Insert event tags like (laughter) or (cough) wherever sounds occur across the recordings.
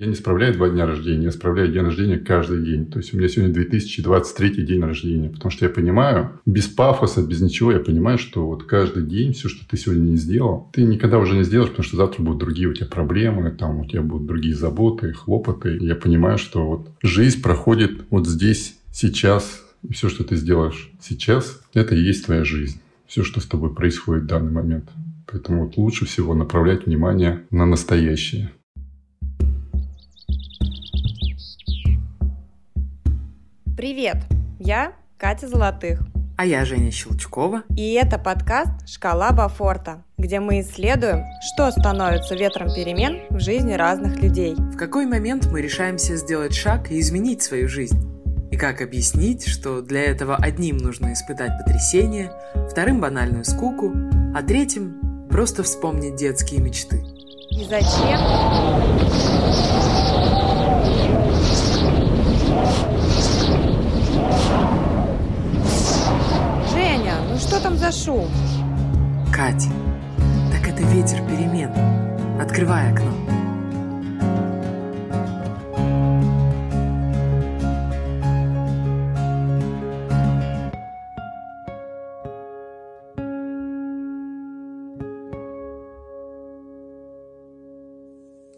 Я не справляю два дня рождения, я справляю день рождения каждый день. То есть у меня сегодня 2023 день рождения, потому что я понимаю, без пафоса, без ничего, я понимаю, что вот каждый день все, что ты сегодня не сделал, ты никогда уже не сделаешь, потому что завтра будут другие у тебя проблемы, там у тебя будут другие заботы, хлопоты. Я понимаю, что вот жизнь проходит вот здесь, сейчас, и все, что ты сделаешь сейчас, это и есть твоя жизнь. Все, что с тобой происходит в данный момент. Поэтому вот лучше всего направлять внимание на настоящее. Привет! Я Катя Золотых. А я Женя Щелчкова. И это подкаст «Шкала Бафорта», где мы исследуем, что становится ветром перемен в жизни разных людей. В какой момент мы решаемся сделать шаг и изменить свою жизнь? И как объяснить, что для этого одним нужно испытать потрясение, вторым банальную скуку, а третьим просто вспомнить детские мечты. И зачем? Что там за шум? Кать, так это ветер перемен. Открывай окно.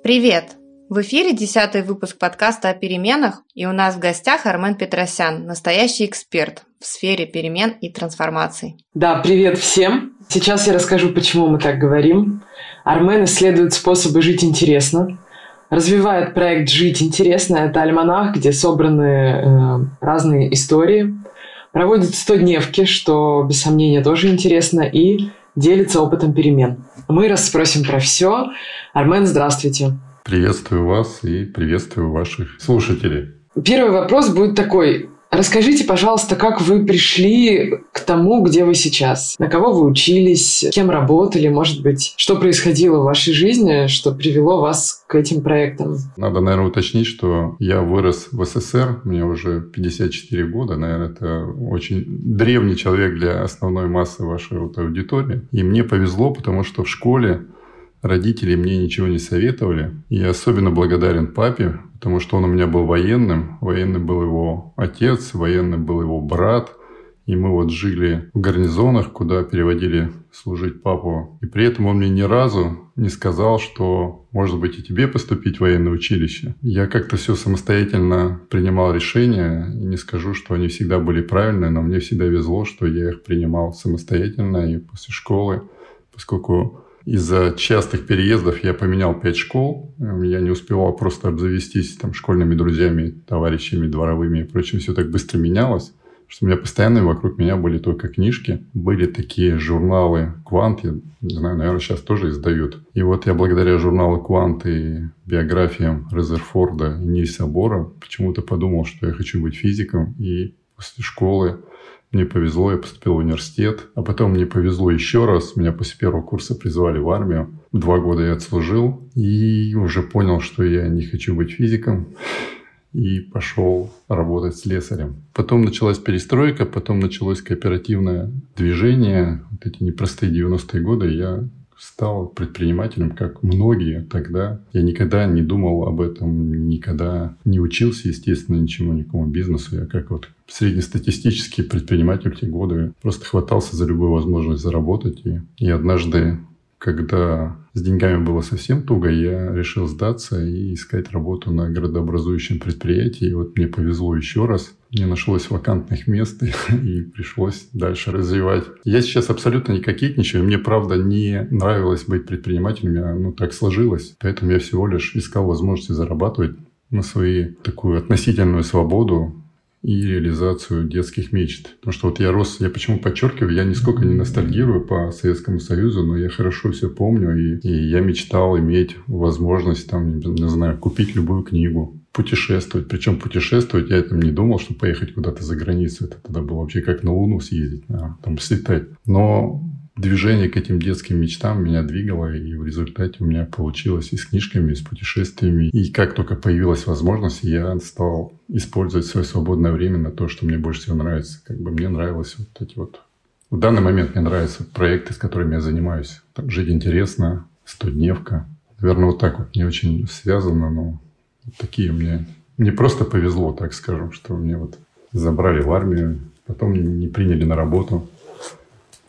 Привет! В эфире десятый выпуск подкаста о переменах, и у нас в гостях Армен Петросян, настоящий эксперт в сфере перемен и трансформаций. Да, привет всем! Сейчас я расскажу, почему мы так говорим. Армен исследует способы жить интересно, развивает проект «Жить интересно». Это альманах, где собраны э, разные истории, проводит 100-дневки, что, без сомнения, тоже интересно, и делится опытом перемен. Мы расспросим про все. Армен, здравствуйте. Приветствую вас и приветствую ваших слушателей. Первый вопрос будет такой. Расскажите, пожалуйста, как вы пришли к тому, где вы сейчас? На кого вы учились? Кем работали? Может быть, что происходило в вашей жизни, что привело вас к этим проектам? Надо, наверное, уточнить, что я вырос в СССР, мне уже 54 года, наверное, это очень древний человек для основной массы вашей вот аудитории. И мне повезло, потому что в школе Родители мне ничего не советовали. Я особенно благодарен папе, потому что он у меня был военным. Военный был его отец, военный был его брат. И мы вот жили в гарнизонах, куда переводили служить папу. И при этом он мне ни разу не сказал, что может быть и тебе поступить в военное училище. Я как-то все самостоятельно принимал решения. И не скажу, что они всегда были правильные, но мне всегда везло, что я их принимал самостоятельно и после школы, поскольку из-за частых переездов я поменял пять школ. Я не успевал просто обзавестись там школьными друзьями, товарищами, дворовыми и прочим. Все так быстро менялось, что у меня постоянно вокруг меня были только книжки. Были такие журналы «Квант», я не знаю, наверное, сейчас тоже издают. И вот я благодаря журналу «Квант» и биографиям Резерфорда и Нильса Бора почему-то подумал, что я хочу быть физиком. И после школы мне повезло, я поступил в университет. А потом мне повезло еще раз. Меня после первого курса призвали в армию. Два года я отслужил. И уже понял, что я не хочу быть физиком. И пошел работать с слесарем. Потом началась перестройка, потом началось кооперативное движение. Вот эти непростые 90-е годы я стал предпринимателем, как многие тогда. Я никогда не думал об этом, никогда не учился, естественно, ничему, никакому бизнесу. Я как вот среднестатистический предприниматель в те годы просто хватался за любую возможность заработать. И, и однажды, когда с деньгами было совсем туго, я решил сдаться и искать работу на градообразующем предприятии. И вот мне повезло еще раз. Не нашлось вакантных мест, (laughs) и пришлось дальше развивать. Я сейчас абсолютно не кокетничаю. Мне, правда, не нравилось быть предпринимателем. Я, ну, так сложилось. Поэтому я всего лишь искал возможности зарабатывать на свою такую относительную свободу, и реализацию детских мечт. Потому что вот я рос, я почему подчеркиваю, я нисколько не ностальгирую по Советскому Союзу, но я хорошо все помню, и, и я мечтал иметь возможность, там, не знаю, купить любую книгу, путешествовать. Причем путешествовать я там не думал, что поехать куда-то за границу. Это тогда было вообще как на Луну съездить, на, там слетать. Но движение к этим детским мечтам меня двигало, и в результате у меня получилось и с книжками, и с путешествиями. И как только появилась возможность, я стал использовать свое свободное время на то, что мне больше всего нравится. Как бы мне нравилось вот эти вот... В данный момент мне нравятся проекты, с которыми я занимаюсь. Там, «Жить интересно», «Стодневка». Наверное, вот так вот не очень связано, но Такие мне... Мне просто повезло, так скажем, что мне вот забрали в армию, потом не приняли на работу.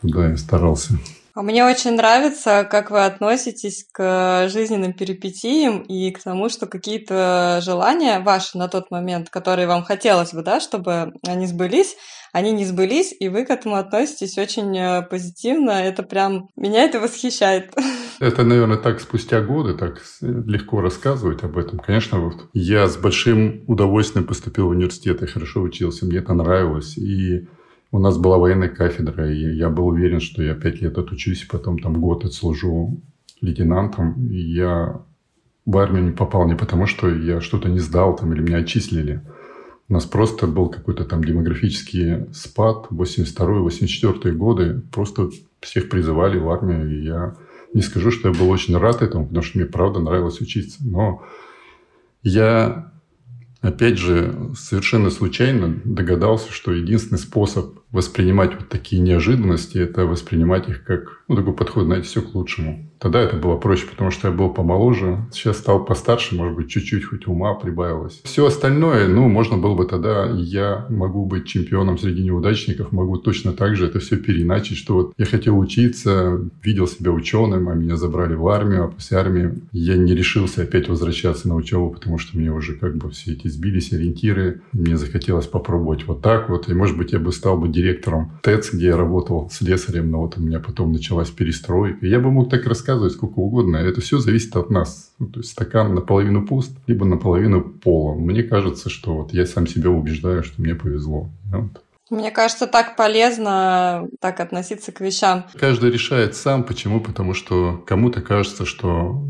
Да, я старался. А мне очень нравится, как вы относитесь к жизненным перипетиям и к тому, что какие-то желания ваши на тот момент, которые вам хотелось бы, да, чтобы они сбылись, они не сбылись, и вы к этому относитесь очень э, позитивно. Это прям меня это восхищает. (laughs) Это, наверное, так спустя годы так легко рассказывать об этом. Конечно, вот я с большим удовольствием поступил в университет, я хорошо учился, мне это нравилось. И у нас была военная кафедра, и я был уверен, что я пять лет отучусь, потом там год отслужу лейтенантом. И я в армию не попал не потому, что я что-то не сдал там или меня отчислили. У нас просто был какой-то там демографический спад, 82-84 годы. Просто всех призывали в армию, и я не скажу, что я был очень рад этому, потому что мне правда нравилось учиться. Но я, опять же, совершенно случайно догадался, что единственный способ воспринимать вот такие неожиданности, это воспринимать их как, ну, такой подход, знаете, все к лучшему. Тогда это было проще, потому что я был помоложе. Сейчас стал постарше, может быть, чуть-чуть хоть ума прибавилось. Все остальное, ну, можно было бы тогда, я могу быть чемпионом среди неудачников, могу точно так же это все переиначить, что вот я хотел учиться, видел себя ученым, а меня забрали в армию, а после армии я не решился опять возвращаться на учебу, потому что мне уже как бы все эти сбились ориентиры, мне захотелось попробовать вот так вот, и, может быть, я бы стал бы директором ТЭЦ, где я работал с слесарем, но вот у меня потом началась перестройка. Я бы мог так рассказывать сколько угодно. Это все зависит от нас. Ну, то есть стакан наполовину пуст, либо наполовину полон. Мне кажется, что вот я сам себя убеждаю, что мне повезло. Вот. Мне кажется, так полезно так относиться к вещам. Каждый решает сам. Почему? Потому что кому-то кажется, что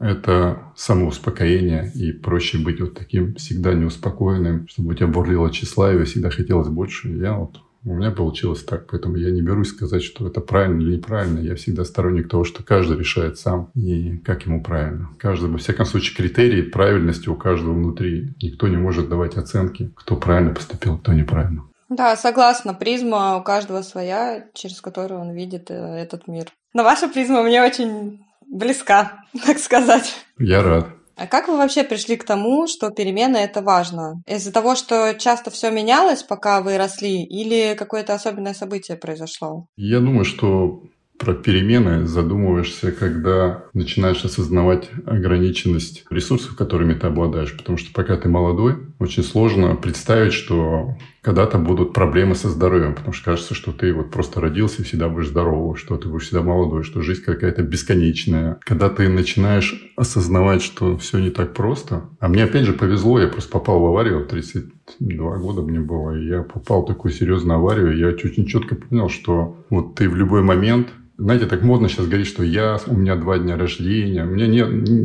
это самоуспокоение, и проще быть вот таким всегда неуспокоенным, чтобы у тебя бурлило тщеславие, всегда хотелось больше. Я вот у меня получилось так, поэтому я не берусь сказать, что это правильно или неправильно. Я всегда сторонник того, что каждый решает сам и как ему правильно. Каждый, во всяком случае, критерии правильности у каждого внутри. Никто не может давать оценки, кто правильно поступил, кто неправильно. Да, согласна. Призма у каждого своя, через которую он видит э, этот мир. Но ваша призма мне очень близка, (laughs) так сказать. Я рад. А как вы вообще пришли к тому, что перемены это важно? Из-за того, что часто все менялось, пока вы росли, или какое-то особенное событие произошло? Я думаю, что про перемены задумываешься, когда начинаешь осознавать ограниченность ресурсов, которыми ты обладаешь. Потому что пока ты молодой, очень сложно представить, что когда-то будут проблемы со здоровьем, потому что кажется, что ты вот просто родился и всегда будешь здоровый, что ты будешь всегда молодой, что жизнь какая-то бесконечная. Когда ты начинаешь осознавать, что все не так просто. А мне опять же повезло, я просто попал в аварию, 32 года мне было, и я попал в такую серьезную аварию, я очень четко понял, что вот ты в любой момент знаете, так модно сейчас говорить, что я, у меня два дня рождения. У меня не,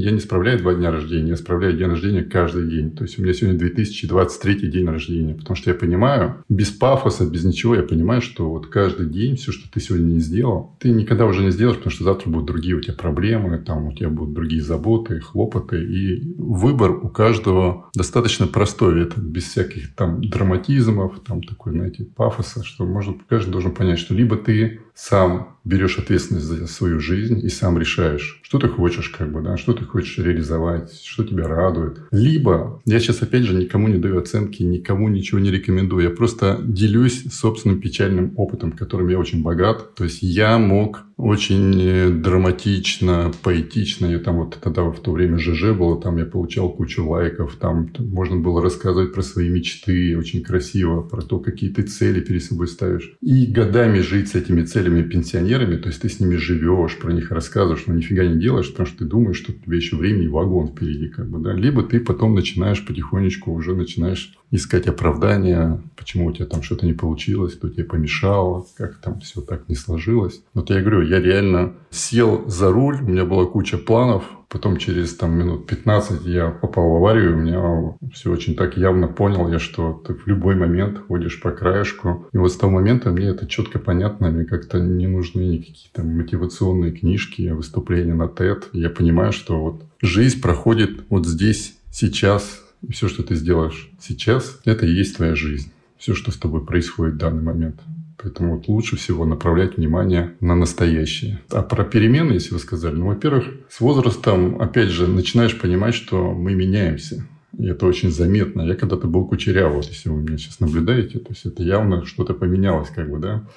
я не справляю два дня рождения, я справляю день рождения каждый день. То есть у меня сегодня 2023 день рождения. Потому что я понимаю, без пафоса, без ничего, я понимаю, что вот каждый день все, что ты сегодня не сделал, ты никогда уже не сделаешь, потому что завтра будут другие у тебя проблемы, там у тебя будут другие заботы, хлопоты. И выбор у каждого достаточно простой. Это без всяких там драматизмов, там такой, знаете, пафоса, что может каждый должен понять, что либо ты сам берешь ответственность за свою жизнь и сам решаешь, что ты хочешь, как бы, да, что ты хочешь реализовать, что тебя радует. Либо, я сейчас опять же никому не даю оценки, никому ничего не рекомендую, я просто делюсь собственным печальным опытом, которым я очень богат. То есть я мог очень э, драматично, поэтично. Я там вот тогда в то время ЖЖ было, там я получал кучу лайков, там можно было рассказывать про свои мечты, очень красиво, про то, какие ты цели перед собой ставишь. И годами жить с этими целями пенсионерами, то есть ты с ними живешь, про них рассказываешь, но нифига не делаешь, потому что ты думаешь, что у тебя еще времени вагон впереди, как бы, да. Либо ты потом начинаешь потихонечку уже начинаешь искать оправдания, почему у тебя там что-то не получилось, кто тебе помешал, как там все так не сложилось. Вот я говорю, я реально сел за руль, у меня была куча планов, потом через там минут 15 я попал в аварию, у меня все очень так явно понял я, что ты в любой момент ходишь по краешку. И вот с того момента мне это четко понятно, мне как-то не нужны никакие там мотивационные книжки, выступления на TED. Я понимаю, что вот жизнь проходит вот здесь, сейчас, и все, что ты сделаешь сейчас, это и есть твоя жизнь. Все, что с тобой происходит в данный момент. Поэтому вот лучше всего направлять внимание на настоящее. А про перемены, если вы сказали, ну, во-первых, с возрастом, опять же, начинаешь понимать, что мы меняемся. И это очень заметно. Я когда-то был кучеряв, вот если вы меня сейчас наблюдаете, то есть это явно что-то поменялось, как бы, да.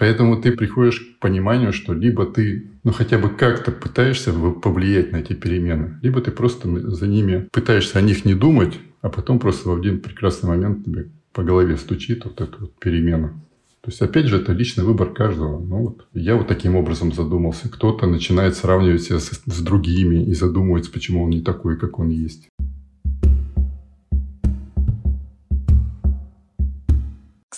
Поэтому ты приходишь к пониманию, что либо ты, ну, хотя бы как-то пытаешься повлиять на эти перемены, либо ты просто за ними пытаешься о них не думать, а потом просто в один прекрасный момент тебе по голове стучит вот эта вот перемена. То есть, опять же, это личный выбор каждого. Ну, вот, я вот таким образом задумался. Кто-то начинает сравнивать себя с, с другими и задумывается, почему он не такой, как он есть.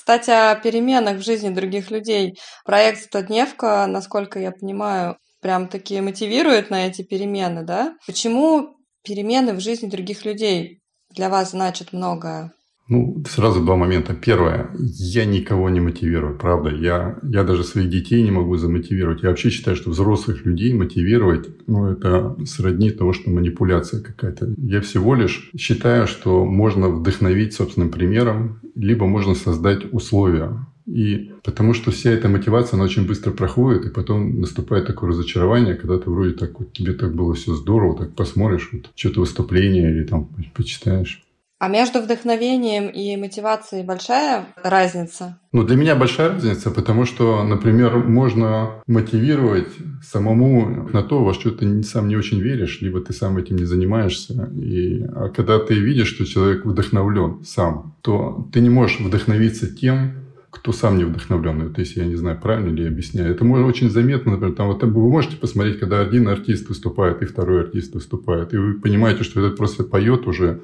Кстати, о переменах в жизни других людей. Проект «Стодневка», насколько я понимаю, прям таки мотивирует на эти перемены, да? Почему перемены в жизни других людей для вас значат многое? Ну, сразу два момента. Первое. Я никого не мотивирую, правда. Я, я даже своих детей не могу замотивировать. Я вообще считаю, что взрослых людей мотивировать, ну, это сродни того, что манипуляция какая-то. Я всего лишь считаю, что можно вдохновить собственным примером, либо можно создать условия. И потому что вся эта мотивация, она очень быстро проходит, и потом наступает такое разочарование, когда ты вроде так вот, тебе так было все здорово, так посмотришь, вот, что-то выступление или там почитаешь. А между вдохновением и мотивацией большая разница? Ну, для меня большая разница, потому что, например, можно мотивировать самому на то, во что ты сам не очень веришь, либо ты сам этим не занимаешься. И, а когда ты видишь, что человек вдохновлен сам, то ты не можешь вдохновиться тем, кто сам не вдохновлен. Вот если я не знаю, правильно ли я объясняю. Это может очень заметно, например, там, вот, вы можете посмотреть, когда один артист выступает и второй артист выступает, и вы понимаете, что этот просто поет уже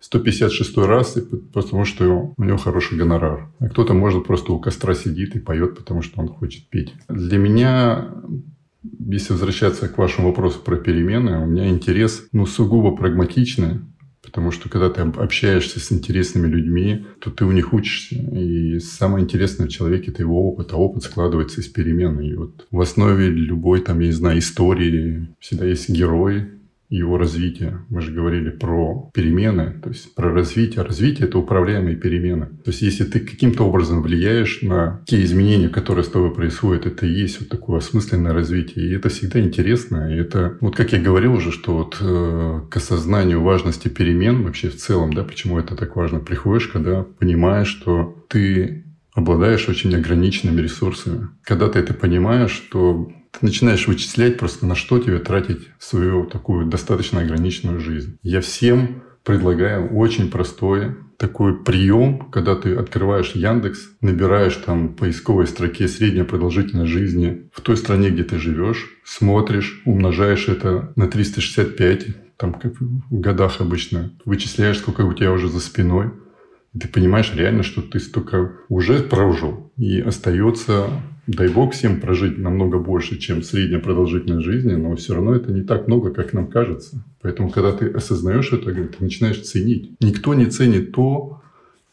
156 раз, потому что у него хороший гонорар. А кто-то, может, просто у костра сидит и поет, потому что он хочет петь. Для меня если возвращаться к вашему вопросу про перемены, у меня интерес ну, сугубо прагматичный, потому что когда ты общаешься с интересными людьми, то ты у них учишься. И самое интересное в человеке – это его опыт, а опыт складывается из перемен. И вот в основе любой, там, я не знаю, истории всегда есть герой, его развития. Мы же говорили про перемены, то есть про развитие. Развитие – это управляемые перемены. То есть если ты каким-то образом влияешь на те изменения, которые с тобой происходят, это и есть вот такое осмысленное развитие. И это всегда интересно. И это, вот как я говорил уже, что вот э, к осознанию важности перемен вообще в целом, да, почему это так важно, приходишь, когда понимаешь, что ты обладаешь очень ограниченными ресурсами. Когда ты это понимаешь, то ты начинаешь вычислять просто, на что тебе тратить свою такую достаточно ограниченную жизнь. Я всем предлагаю очень простой такой прием, когда ты открываешь Яндекс, набираешь там в поисковой строке средняя продолжительность жизни в той стране, где ты живешь, смотришь, умножаешь это на 365, там как в годах обычно, вычисляешь, сколько у тебя уже за спиной, и ты понимаешь реально, что ты столько уже прожил, и остается дай бог всем прожить намного больше, чем средняя продолжительность жизни, но все равно это не так много, как нам кажется. Поэтому, когда ты осознаешь это, ты начинаешь ценить. Никто не ценит то,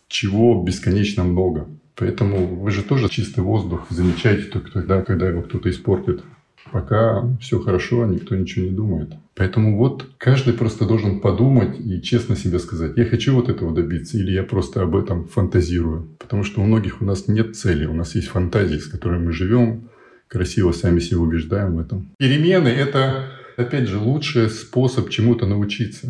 чего бесконечно много. Поэтому вы же тоже чистый воздух замечаете только тогда, когда его кто-то испортит. Пока все хорошо, никто ничего не думает. Поэтому вот каждый просто должен подумать и честно себе сказать, я хочу вот этого добиться или я просто об этом фантазирую. Потому что у многих у нас нет цели, у нас есть фантазии, с которыми мы живем, красиво сами себя убеждаем в этом. Перемены – это, опять же, лучший способ чему-то научиться.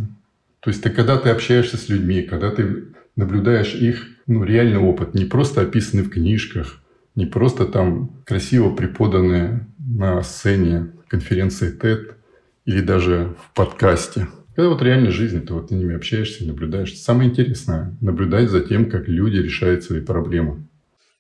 То есть ты, когда ты общаешься с людьми, когда ты наблюдаешь их ну, реальный опыт, не просто описанный в книжках, не просто там красиво преподанные на сцене конференции TED или даже в подкасте. Когда вот реальная жизнь, ты вот с ними общаешься, наблюдаешь. Самое интересное – наблюдать за тем, как люди решают свои проблемы.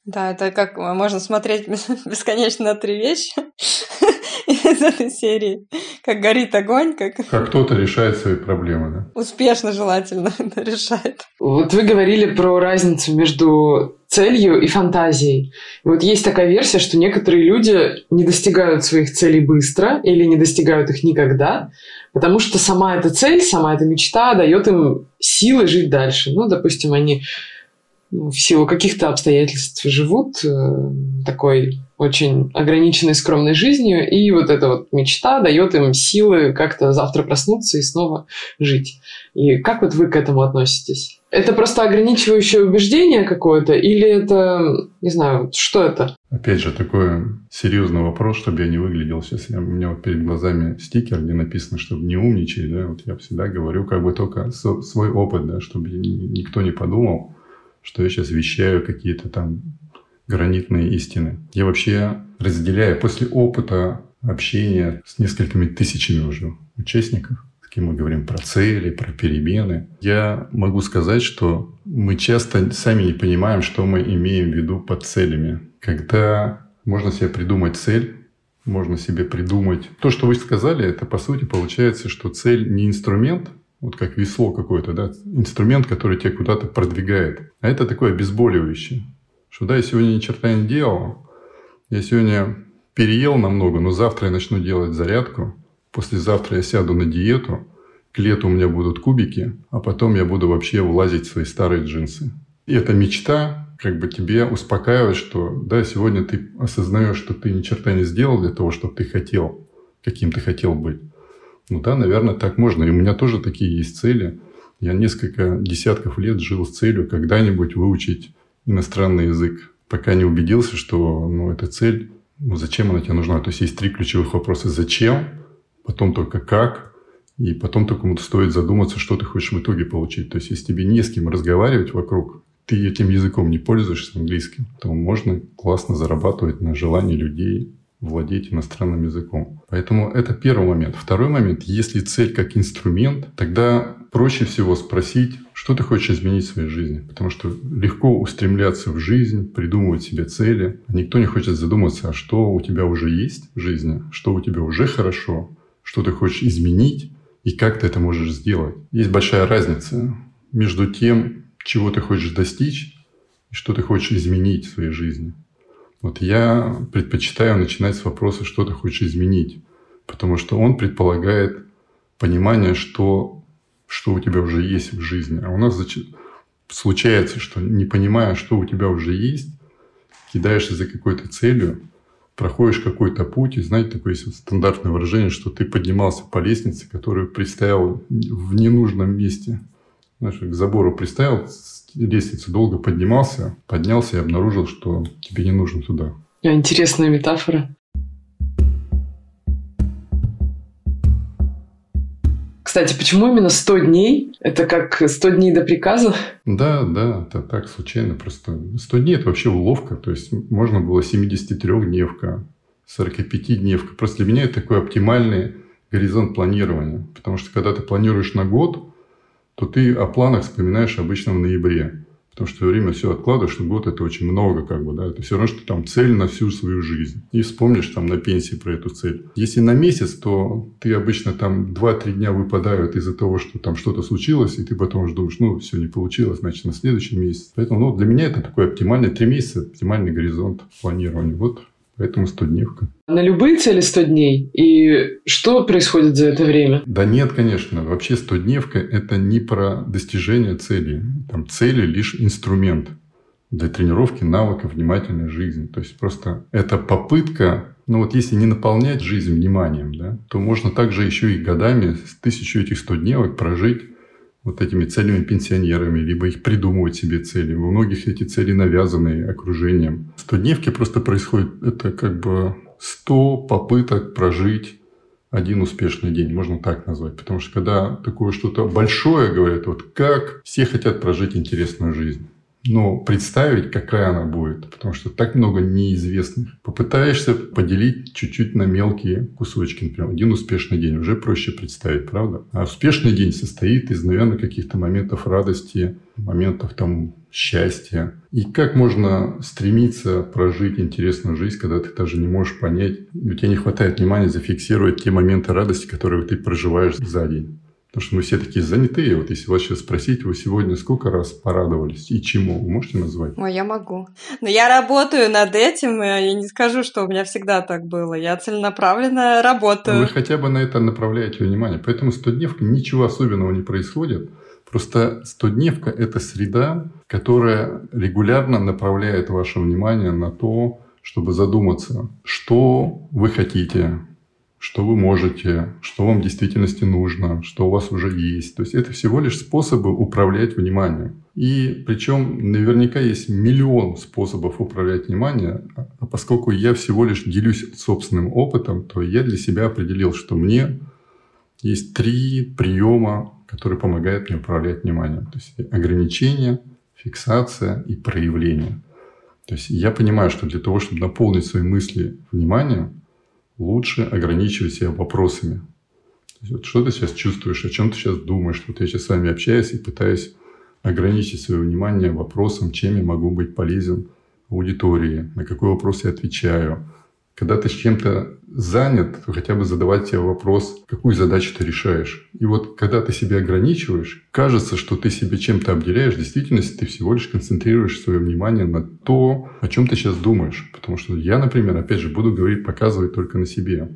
Да, это как можно смотреть (laughs) бесконечно на три вещи (laughs) из этой серии. Как горит огонь, как... Как кто-то решает свои проблемы, да? Успешно, желательно, (laughs) решает. Вот вы говорили про разницу между целью и фантазией. И вот есть такая версия, что некоторые люди не достигают своих целей быстро или не достигают их никогда, потому что сама эта цель, сама эта мечта дает им силы жить дальше. Ну, допустим, они ну, в силу каких-то обстоятельств живут э, такой очень ограниченной скромной жизнью, и вот эта вот мечта дает им силы как-то завтра проснуться и снова жить. И как вот вы к этому относитесь? Это просто ограничивающее убеждение какое-то, или это, не знаю, что это? Опять же, такой серьезный вопрос, чтобы я не выглядел сейчас. Я, у меня вот перед глазами стикер, где написано, чтобы не умничать, да, вот я всегда говорю как бы только свой опыт, да, чтобы никто не подумал, что я сейчас вещаю какие-то там гранитные истины. Я вообще разделяю после опыта общения с несколькими тысячами уже участников, с кем мы говорим про цели, про перемены, я могу сказать, что мы часто сами не понимаем, что мы имеем в виду под целями. Когда можно себе придумать цель, можно себе придумать... То, что вы сказали, это по сути получается, что цель не инструмент, вот как весло какое-то, да, инструмент, который тебя куда-то продвигает, а это такое обезболивающее что да, я сегодня ни черта не делал, я сегодня переел намного, но завтра я начну делать зарядку, послезавтра я сяду на диету, к лету у меня будут кубики, а потом я буду вообще влазить в свои старые джинсы. И эта мечта как бы тебе успокаивает, что да, сегодня ты осознаешь, что ты ни черта не сделал для того, чтобы ты хотел, каким ты хотел быть. Ну да, наверное, так можно. И у меня тоже такие есть цели. Я несколько десятков лет жил с целью когда-нибудь выучить иностранный язык, пока не убедился, что ну, эта цель, ну, зачем она тебе нужна. То есть есть три ключевых вопроса. Зачем, потом только как, и потом только стоит задуматься, что ты хочешь в итоге получить. То есть если тебе не с кем разговаривать вокруг, ты этим языком не пользуешься английским, то можно классно зарабатывать на желании людей владеть иностранным языком. Поэтому это первый момент. Второй момент, если цель как инструмент, тогда проще всего спросить, что ты хочешь изменить в своей жизни. Потому что легко устремляться в жизнь, придумывать себе цели. Никто не хочет задуматься, а что у тебя уже есть в жизни, что у тебя уже хорошо, что ты хочешь изменить и как ты это можешь сделать. Есть большая разница между тем, чего ты хочешь достичь и что ты хочешь изменить в своей жизни. Вот я предпочитаю начинать с вопроса, что ты хочешь изменить, потому что он предполагает понимание, что, что у тебя уже есть в жизни. А у нас случается, что не понимая, что у тебя уже есть, кидаешься за какой-то целью, проходишь какой-то путь, и знаете, такое есть стандартное выражение, что ты поднимался по лестнице, которую приставил в ненужном месте. Знаешь, к забору приставил, лестницы долго поднимался, поднялся и обнаружил, что тебе не нужно туда. Интересная метафора. Кстати, почему именно 100 дней? Это как 100 дней до приказа? Да, да, это так случайно. Просто 100 дней – это вообще уловка. То есть, можно было 73-дневка, 45-дневка. Просто для меня это такой оптимальный горизонт планирования. Потому что, когда ты планируешь на год, то ты о планах вспоминаешь обычно в ноябре. Потому что время все откладываешь, что год это очень много, как бы, да, это все равно, что там цель на всю свою жизнь. И вспомнишь там на пенсии про эту цель. Если на месяц, то ты обычно там 2-3 дня выпадают из-за того, что там что-то случилось, и ты потом уже думаешь, ну, все не получилось, значит, на следующий месяц. Поэтому, ну, для меня это такой оптимальный 3 месяца, оптимальный горизонт планирования. Вот Поэтому 100-дневка. На любые цели 100 дней? И что происходит за это время? Да нет, конечно. Вообще 100-дневка – это не про достижение цели. Там цели – лишь инструмент для тренировки навыка внимательной жизни. То есть просто это попытка, ну вот если не наполнять жизнь вниманием, да, то можно также еще и годами с тысячу этих 100 дневок прожить вот этими целями пенсионерами, либо их придумывать себе цели. У многих эти цели навязаны окружением. Стодневки просто происходит, это как бы 100 попыток прожить один успешный день, можно так назвать. Потому что когда такое что-то большое говорят, вот как все хотят прожить интересную жизнь но представить, какая она будет, потому что так много неизвестных. Попытаешься поделить чуть-чуть на мелкие кусочки, например, один успешный день, уже проще представить, правда? А успешный день состоит из, наверное, каких-то моментов радости, моментов там счастья. И как можно стремиться прожить интересную жизнь, когда ты даже не можешь понять, у тебя не хватает внимания зафиксировать те моменты радости, которые ты проживаешь за день. Потому что мы все такие занятые. Вот если вас сейчас спросить, вы сегодня сколько раз порадовались и чему? Вы можете назвать? Ой, я могу. Но я работаю над этим, и я не скажу, что у меня всегда так было. Я целенаправленно работаю. Вы хотя бы на это направляете внимание. Поэтому 100-дневка ничего особенного не происходит. Просто 100-дневка – это среда, которая регулярно направляет ваше внимание на то, чтобы задуматься, что вы хотите, что вы можете, что вам в действительности нужно, что у вас уже есть. То есть это всего лишь способы управлять вниманием. И причем наверняка есть миллион способов управлять вниманием, а поскольку я всего лишь делюсь собственным опытом, то я для себя определил, что мне есть три приема, которые помогают мне управлять вниманием. То есть ограничение, фиксация и проявление. То есть я понимаю, что для того, чтобы наполнить свои мысли вниманием, лучше ограничивать себя вопросами. Вот что ты сейчас чувствуешь, о чем ты сейчас думаешь. Вот я сейчас с вами общаюсь и пытаюсь ограничить свое внимание вопросом, чем я могу быть полезен аудитории, на какой вопрос я отвечаю, когда ты с чем-то занят, хотя бы задавать себе вопрос, какую задачу ты решаешь. И вот когда ты себя ограничиваешь, кажется, что ты себя чем-то обделяешь, в действительности ты всего лишь концентрируешь свое внимание на то, о чем ты сейчас думаешь. Потому что я, например, опять же, буду говорить, показывать только на себе.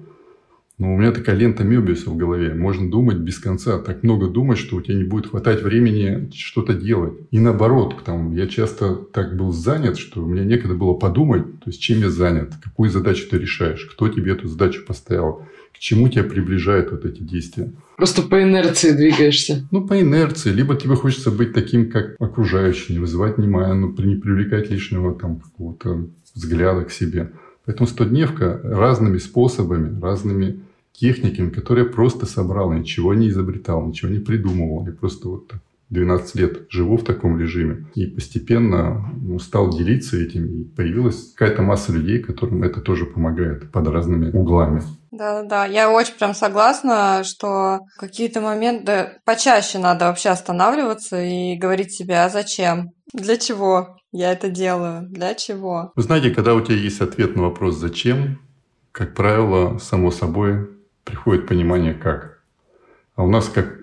Но у меня такая лента Мебиуса в голове. Можно думать без конца. Так много думать, что у тебя не будет хватать времени что-то делать. И наоборот, там, я часто так был занят, что у меня некогда было подумать, то есть чем я занят, какую задачу ты решаешь, кто тебе эту задачу поставил, к чему тебя приближают вот эти действия. Просто по инерции двигаешься. Ну, по инерции. Либо тебе хочется быть таким, как окружающий, не вызывать внимания, ну, не привлекать лишнего там какого-то взгляда к себе. Поэтому стодневка разными способами, разными техниками, которые я просто собрал, ничего не изобретал, ничего не придумывал. Я просто вот 12 лет живу в таком режиме. И постепенно ну, стал делиться этим. И появилась какая-то масса людей, которым это тоже помогает под разными углами. Да-да-да, я очень прям согласна, что какие-то моменты почаще надо вообще останавливаться и говорить себе, а зачем? Для чего я это делаю? Для чего? Вы знаете, когда у тебя есть ответ на вопрос «зачем?», как правило, само собой приходит понимание «как?». А у нас как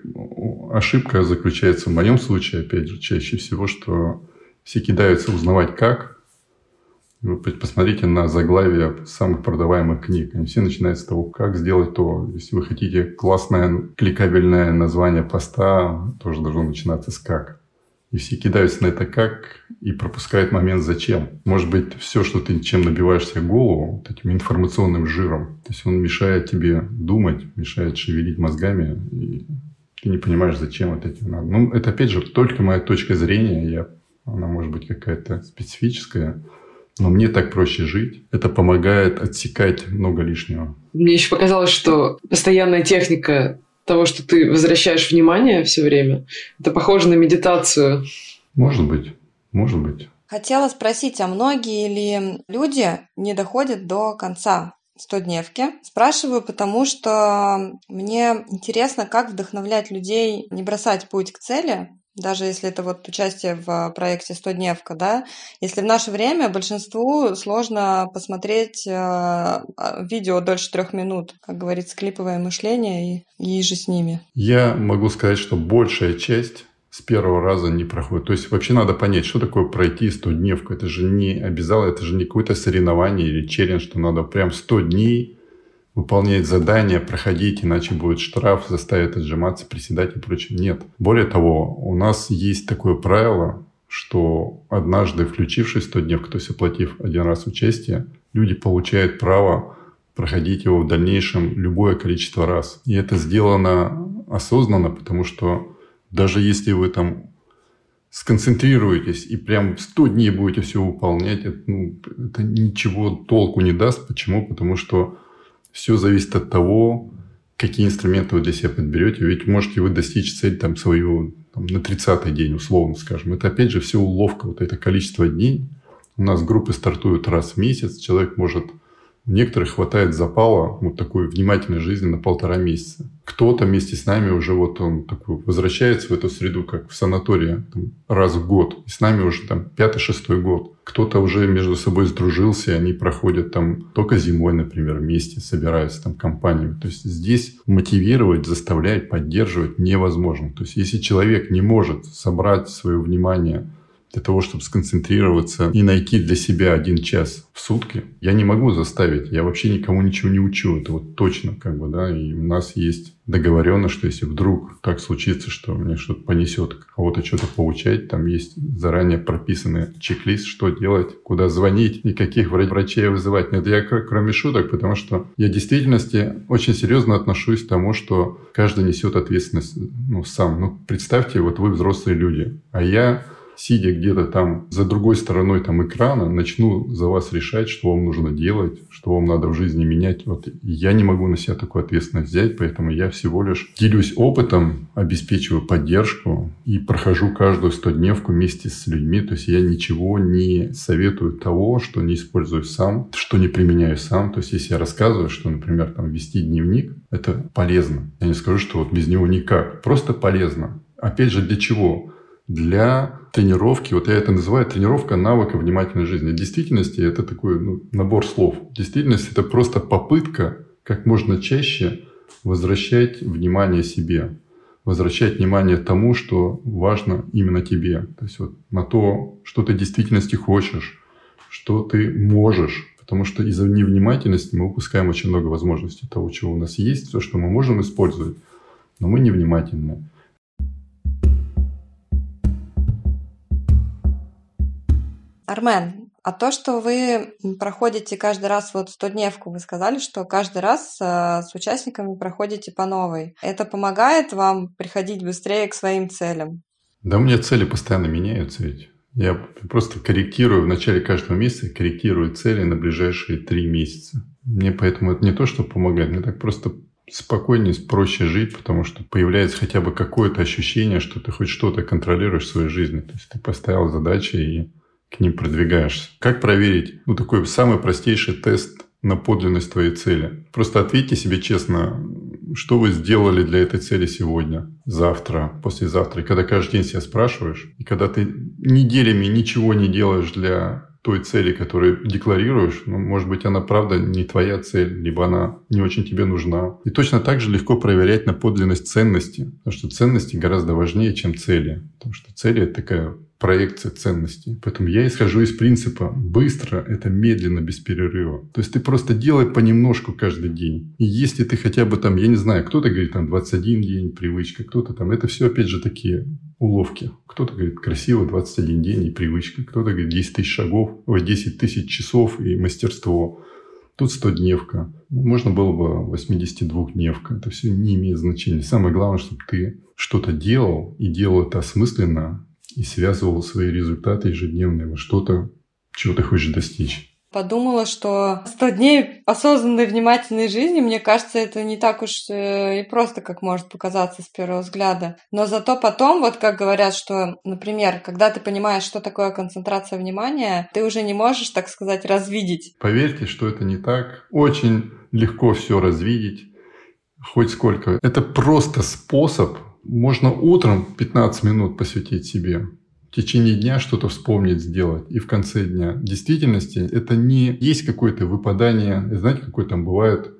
ошибка заключается в моем случае, опять же, чаще всего, что все кидаются узнавать «как?», вы посмотрите на заглавие самых продаваемых книг. Они все начинают с того, как сделать то. Если вы хотите классное кликабельное название поста, тоже должно начинаться с «как». И все кидаются на это как и пропускают момент зачем. Может быть, все, что ты чем набиваешь себе голову, вот этим информационным жиром, то есть он мешает тебе думать, мешает шевелить мозгами, и ты не понимаешь, зачем вот этим надо. Ну, это, опять же, только моя точка зрения, я, она может быть какая-то специфическая, но мне так проще жить. Это помогает отсекать много лишнего. Мне еще показалось, что постоянная техника того, что ты возвращаешь внимание все время. Это похоже на медитацию. Может быть, может быть. Хотела спросить, а многие ли люди не доходят до конца 100-дневки? Спрашиваю, потому что мне интересно, как вдохновлять людей не бросать путь к цели, даже если это вот участие в проекте «100-дневка», да, если в наше время большинству сложно посмотреть э, а, видео дольше трех минут, как говорится, клиповое мышление и, и же с ними. Я могу сказать, что большая часть с первого раза не проходит. То есть вообще надо понять, что такое пройти 100 дневку. Это же не обязательно, это же не какое-то соревнование или челлендж, что надо прям 100 дней выполнять задания, проходить, иначе будет штраф, заставит отжиматься, приседать и прочее. Нет. Более того, у нас есть такое правило, что однажды включившись 100 дней, то есть оплатив один раз участие, люди получают право проходить его в дальнейшем любое количество раз. И это сделано осознанно, потому что даже если вы там сконцентрируетесь и прям 100 дней будете все выполнять, это, ну, это ничего толку не даст. Почему? Потому что все зависит от того, какие инструменты вы для себя подберете. Ведь можете вы достичь цель там свою там, на 30-й день, условно скажем. Это опять же все уловка, вот это количество дней. У нас группы стартуют раз в месяц. Человек может у некоторых хватает запала вот такой внимательной жизни на полтора месяца. Кто-то вместе с нами уже вот он такой возвращается в эту среду, как в санатории, там, раз в год. И с нами уже там пятый-шестой год. Кто-то уже между собой сдружился, и они проходят там только зимой, например, вместе, собираются там компаниями. То есть здесь мотивировать, заставлять, поддерживать невозможно. То есть если человек не может собрать свое внимание для того, чтобы сконцентрироваться и найти для себя один час в сутки, я не могу заставить. Я вообще никому ничего не учу. Это вот точно как бы, да. И у нас есть договоренность, что если вдруг так случится, что мне что-то понесет, кого-то что-то получать, там есть заранее прописанный чек-лист, что делать, куда звонить и каких врачей вызывать. Нет, я кроме шуток, потому что я в действительности очень серьезно отношусь к тому, что каждый несет ответственность ну, сам. Ну, представьте, вот вы взрослые люди, а я сидя где-то там за другой стороной там экрана, начну за вас решать, что вам нужно делать, что вам надо в жизни менять. Вот я не могу на себя такую ответственность взять, поэтому я всего лишь делюсь опытом, обеспечиваю поддержку и прохожу каждую стодневку вместе с людьми. То есть я ничего не советую того, что не использую сам, что не применяю сам. То есть если я рассказываю, что, например, там вести дневник, это полезно. Я не скажу, что вот без него никак. Просто полезно. Опять же, для чего? Для тренировки, вот я это называю тренировка навыка внимательной жизни. В действительности это такой ну, набор слов. В действительности это просто попытка как можно чаще возвращать внимание себе, возвращать внимание тому, что важно именно тебе. То есть вот на то, что ты в действительности хочешь, что ты можешь. Потому что из-за невнимательности мы упускаем очень много возможностей того, чего у нас есть, все, что мы можем использовать, но мы невнимательны. Армен, а то, что вы проходите каждый раз вот 100-дневку, вы сказали, что каждый раз э, с участниками проходите по новой. Это помогает вам приходить быстрее к своим целям? Да, у меня цели постоянно меняются ведь. Я просто корректирую в начале каждого месяца, корректирую цели на ближайшие три месяца. Мне поэтому это не то, что помогает, мне так просто спокойнее, проще жить, потому что появляется хотя бы какое-то ощущение, что ты хоть что-то контролируешь в своей жизни. То есть ты поставил задачи и к ним продвигаешься. Как проверить? Ну, такой самый простейший тест на подлинность твоей цели. Просто ответьте себе честно, что вы сделали для этой цели сегодня, завтра, послезавтра. И когда каждый день себя спрашиваешь, и когда ты неделями ничего не делаешь для той цели, которую декларируешь, ну, может быть, она правда не твоя цель, либо она не очень тебе нужна. И точно так же легко проверять на подлинность ценности, потому что ценности гораздо важнее, чем цели. Потому что цели — это такая проекция ценностей. Поэтому я исхожу из принципа быстро – это медленно, без перерыва. То есть ты просто делай понемножку каждый день. И если ты хотя бы там, я не знаю, кто-то говорит там 21 день привычка, кто-то там, это все опять же такие уловки. Кто-то говорит красиво 21 день и привычка, кто-то говорит 10 тысяч шагов, ой, 10 тысяч часов и мастерство. Тут 100-дневка. Можно было бы 82-дневка. Это все не имеет значения. Самое главное, чтобы ты что-то делал и делал это осмысленно, и связывал свои результаты ежедневные во что-то, чего ты хочешь достичь. Подумала, что 100 дней осознанной внимательной жизни, мне кажется, это не так уж э, и просто, как может показаться с первого взгляда. Но зато потом, вот как говорят, что, например, когда ты понимаешь, что такое концентрация внимания, ты уже не можешь, так сказать, развидеть. Поверьте, что это не так. Очень легко все развидеть, хоть сколько. Это просто способ можно утром 15 минут посвятить себе, в течение дня что-то вспомнить, сделать, и в конце дня. В действительности это не есть какое-то выпадание, знаете, какое там бывает,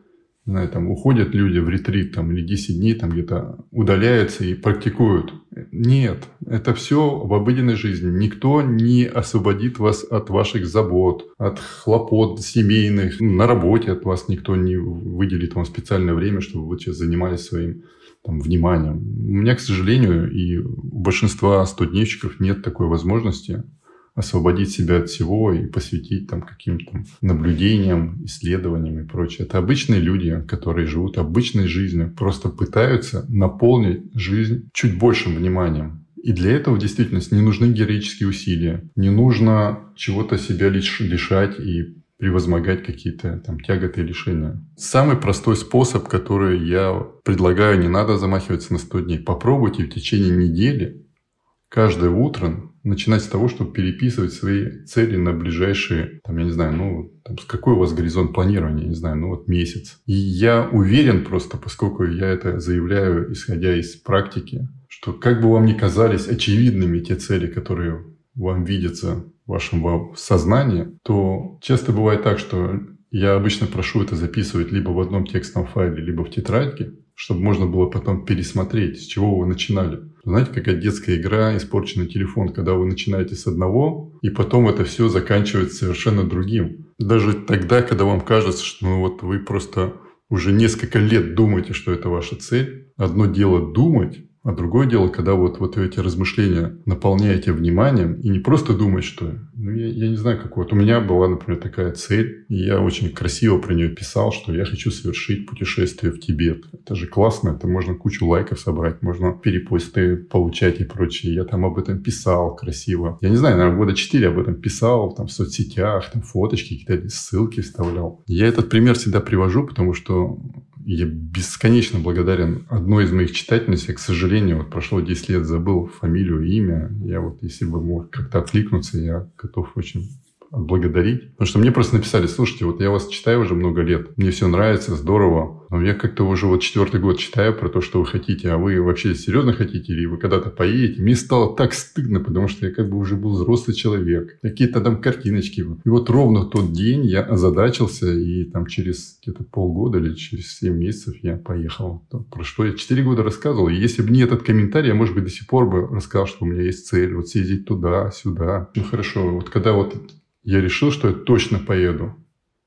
знаю, там уходят люди в ретрит там, или 10 дней там где-то удаляются и практикуют. Нет, это все в обыденной жизни. Никто не освободит вас от ваших забот, от хлопот семейных. На работе от вас никто не выделит вам специальное время, чтобы вы сейчас занимались своим там, вниманием. У меня, к сожалению, и у большинства стодневщиков нет такой возможности освободить себя от всего и посвятить там каким-то наблюдениям, исследованиям и прочее. Это обычные люди, которые живут обычной жизнью, просто пытаются наполнить жизнь чуть большим вниманием. И для этого в действительности не нужны героические усилия, не нужно чего-то себя лишать и превозмогать какие-то там тяготы и лишения. Самый простой способ, который я предлагаю, не надо замахиваться на 100 дней. Попробуйте в течение недели каждое утро начинать с того, чтобы переписывать свои цели на ближайшие, там, я не знаю, ну, там, какой у вас горизонт планирования, не знаю, ну, вот месяц. И я уверен просто, поскольку я это заявляю, исходя из практики, что как бы вам ни казались очевидными те цели, которые вам видятся вашем сознании, то часто бывает так, что я обычно прошу это записывать либо в одном текстовом файле, либо в тетрадке, чтобы можно было потом пересмотреть, с чего вы начинали. Знаете, какая детская игра, испорченный телефон, когда вы начинаете с одного, и потом это все заканчивается совершенно другим. Даже тогда, когда вам кажется, что ну, вот вы просто уже несколько лет думаете, что это ваша цель. Одно дело думать, а другое дело, когда вот, вот эти размышления наполняете вниманием и не просто думать, что... Ну, я, я не знаю, как вот. У меня была, например, такая цель, и я очень красиво про нее писал, что я хочу совершить путешествие в Тибет. Это же классно, это можно кучу лайков собрать, можно перепосты получать и прочее. Я там об этом писал красиво. Я не знаю, наверное, года четыре об этом писал, там в соцсетях, там фоточки, какие-то ссылки вставлял. Я этот пример всегда привожу, потому что я бесконечно благодарен одной из моих читательниц. Я, к сожалению, вот прошло 10 лет, забыл фамилию, имя. Я вот, если бы мог как-то откликнуться, я готов очень отблагодарить. Потому что мне просто написали, слушайте, вот я вас читаю уже много лет, мне все нравится, здорово, но я как-то уже вот четвертый год читаю про то, что вы хотите, а вы вообще серьезно хотите или вы когда-то поедете? Мне стало так стыдно, потому что я как бы уже был взрослый человек, какие-то там картиночки. И вот ровно тот день я озадачился, и там через где-то полгода или через 7 месяцев я поехал. Про что я 4 года рассказывал. И если бы не этот комментарий, я, может быть, до сих пор бы рассказал, что у меня есть цель, вот съездить туда, сюда. Ну хорошо, вот когда вот я решил, что я точно поеду.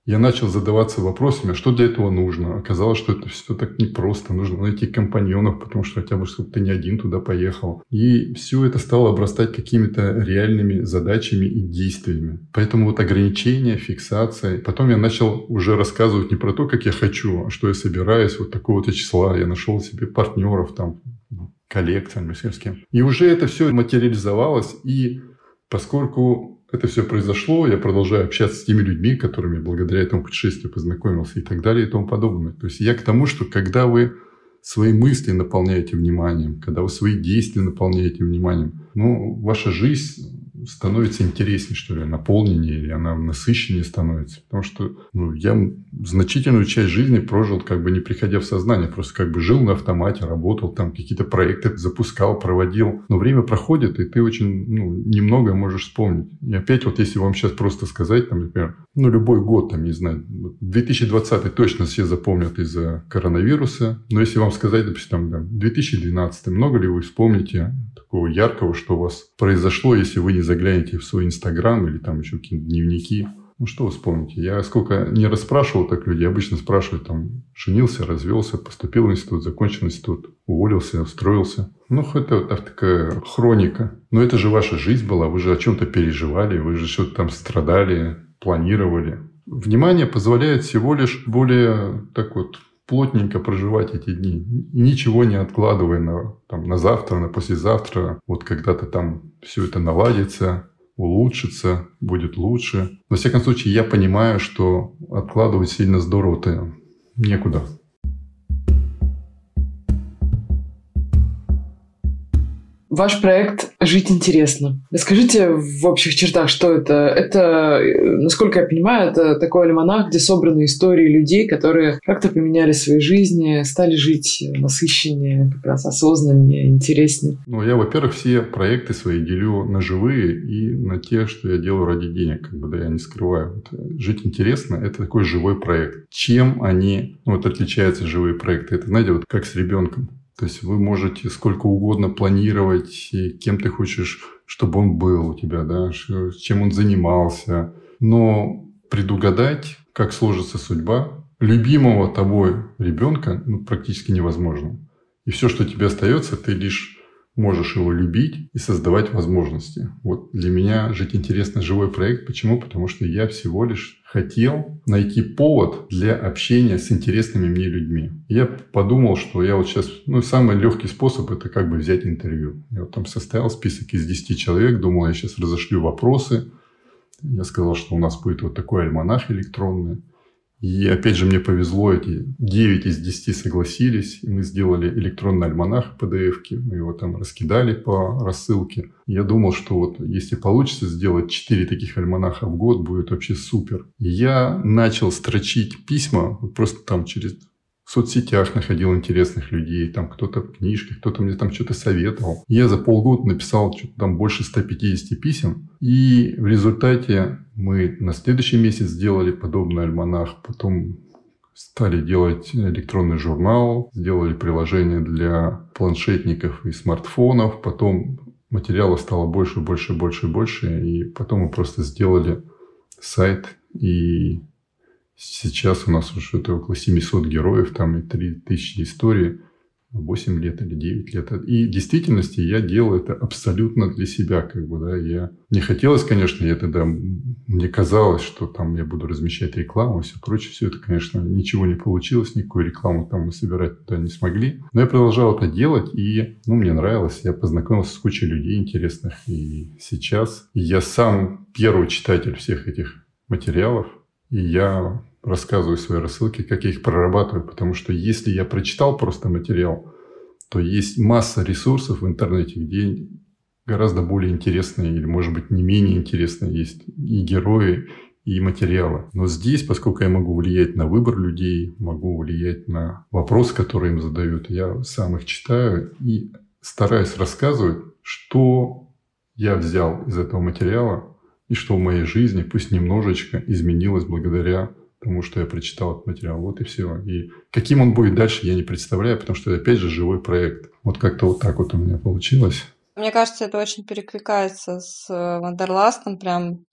Я начал задаваться вопросами, а что для этого нужно. Оказалось, что это все так непросто. Нужно найти компаньонов, потому что хотя бы чтобы ты не один туда поехал. И все это стало обрастать какими-то реальными задачами и действиями. Поэтому вот ограничения, фиксация. Потом я начал уже рассказывать не про то, как я хочу, а что я собираюсь вот такого-то числа. Я нашел себе партнеров там, коллег с кем. И уже это все материализовалось. И поскольку это все произошло, я продолжаю общаться с теми людьми, которыми благодаря этому путешествию познакомился и так далее и тому подобное. То есть я к тому, что когда вы свои мысли наполняете вниманием, когда вы свои действия наполняете вниманием, ну, ваша жизнь становится интереснее, что ли, наполненнее, или она насыщеннее становится. Потому что ну, я значительную часть жизни прожил, как бы не приходя в сознание, просто как бы жил на автомате, работал, там какие-то проекты запускал, проводил. Но время проходит, и ты очень ну, немного можешь вспомнить. И опять вот если вам сейчас просто сказать, там, например, ну, любой год, там, не знаю, 2020 точно все запомнят из-за коронавируса, но если вам сказать, допустим, там, 2012, много ли вы вспомните такого яркого, что у вас произошло, если вы не заглянете в свой Инстаграм или там еще какие-то дневники. Ну, что вы вспомните? Я сколько не расспрашивал так людей, обычно спрашивают, там, женился, развелся, поступил в институт, закончил институт, уволился, устроился. Ну, это вот такая хроника. Но это же ваша жизнь была, вы же о чем-то переживали, вы же что-то там страдали, планировали. Внимание позволяет всего лишь более так вот плотненько проживать эти дни, ничего не откладывая на, там, на завтра, на послезавтра. Вот когда-то там все это наладится, улучшится, будет лучше. Во всяком случае, я понимаю, что откладывать сильно здорово-то некуда. Ваш проект «Жить интересно». Расскажите в общих чертах, что это? Это, насколько я понимаю, это такой альманах, где собраны истории людей, которые как-то поменяли свои жизни, стали жить насыщеннее, как раз осознаннее, интереснее. Ну, я, во-первых, все проекты свои делю на живые и на те, что я делаю ради денег. Как бы, да, я не скрываю. Вот, «Жить интересно» — это такой живой проект. Чем они ну, вот, отличаются, живые проекты? Это, знаете, вот как с ребенком то есть вы можете сколько угодно планировать, кем ты хочешь, чтобы он был у тебя, да, чем он занимался. Но предугадать, как сложится судьба любимого тобой ребенка, ну, практически невозможно. И все, что тебе остается, ты лишь можешь его любить и создавать возможности. Вот для меня жить интересно живой проект. Почему? Потому что я всего лишь хотел найти повод для общения с интересными мне людьми. Я подумал, что я вот сейчас, ну, самый легкий способ это как бы взять интервью. Я вот там составил список из 10 человек, думал, я сейчас разошлю вопросы. Я сказал, что у нас будет вот такой альманах электронный. И опять же мне повезло, эти 9 из 10 согласились, и мы сделали электронный альманах PDF, мы его там раскидали по рассылке. Я думал, что вот если получится сделать 4 таких альманаха в год, будет вообще супер. И я начал строчить письма, вот просто там через соцсетях находил интересных людей, там кто-то в книжках, кто-то мне там что-то советовал. Я за полгода написал что-то там больше 150 писем, и в результате мы на следующий месяц сделали подобный альманах, потом стали делать электронный журнал, сделали приложение для планшетников и смартфонов, потом материала стало больше, больше, больше, больше, и потом мы просто сделали сайт, и сейчас у нас уже это около 700 героев, там и 3000 историй – 8 лет или 9 лет. И в действительности я делал это абсолютно для себя, как бы, да, я... Не хотелось, конечно, я тогда... Мне казалось, что там я буду размещать рекламу и все прочее. Все это, конечно, ничего не получилось, никакую рекламу там мы собирать туда не смогли. Но я продолжал это делать, и, ну, мне нравилось. Я познакомился с кучей людей интересных. И сейчас я сам первый читатель всех этих материалов. И я рассказываю свои рассылки, как я их прорабатываю, потому что если я прочитал просто материал, то есть масса ресурсов в интернете, где гораздо более интересные или, может быть, не менее интересные есть и герои, и материалы. Но здесь, поскольку я могу влиять на выбор людей, могу влиять на вопросы, которые им задают, я сам их читаю и стараюсь рассказывать, что я взял из этого материала и что в моей жизни, пусть немножечко, изменилось благодаря тому, что я прочитал этот материал. Вот и все. И каким он будет дальше, я не представляю, потому что это, опять же, живой проект. Вот как-то вот так вот у меня получилось. Мне кажется, это очень перекликается с э, Вандерластом, прям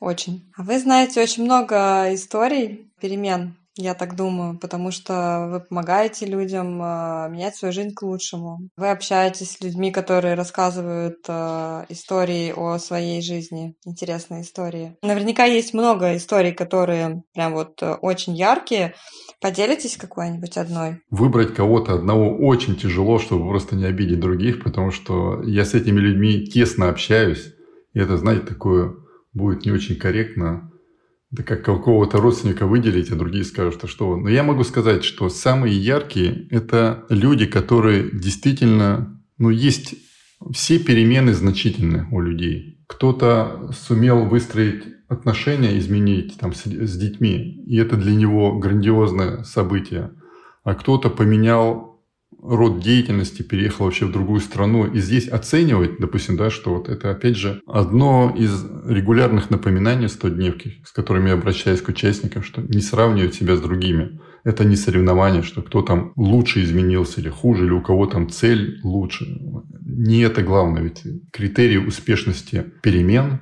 очень. А вы знаете очень много историй перемен я так думаю, потому что вы помогаете людям э, менять свою жизнь к лучшему. Вы общаетесь с людьми, которые рассказывают э, истории о своей жизни, интересные истории. Наверняка есть много историй, которые прям вот э, очень яркие. Поделитесь какой-нибудь одной? Выбрать кого-то одного очень тяжело, чтобы просто не обидеть других, потому что я с этими людьми тесно общаюсь. И это, знаете, такое будет не очень корректно да как какого-то родственника выделить, а другие скажут, что что. Но я могу сказать, что самые яркие – это люди, которые действительно, ну, есть все перемены значительны у людей. Кто-то сумел выстроить отношения, изменить там с, с детьми, и это для него грандиозное событие. А кто-то поменял род деятельности переехал вообще в другую страну. И здесь оценивать, допустим, да, что вот это, опять же, одно из регулярных напоминаний 100-дневки, с которыми я обращаюсь к участникам, что не сравнивать себя с другими. Это не соревнование, что кто там лучше изменился или хуже, или у кого там цель лучше. Не это главное, ведь критерий успешности перемен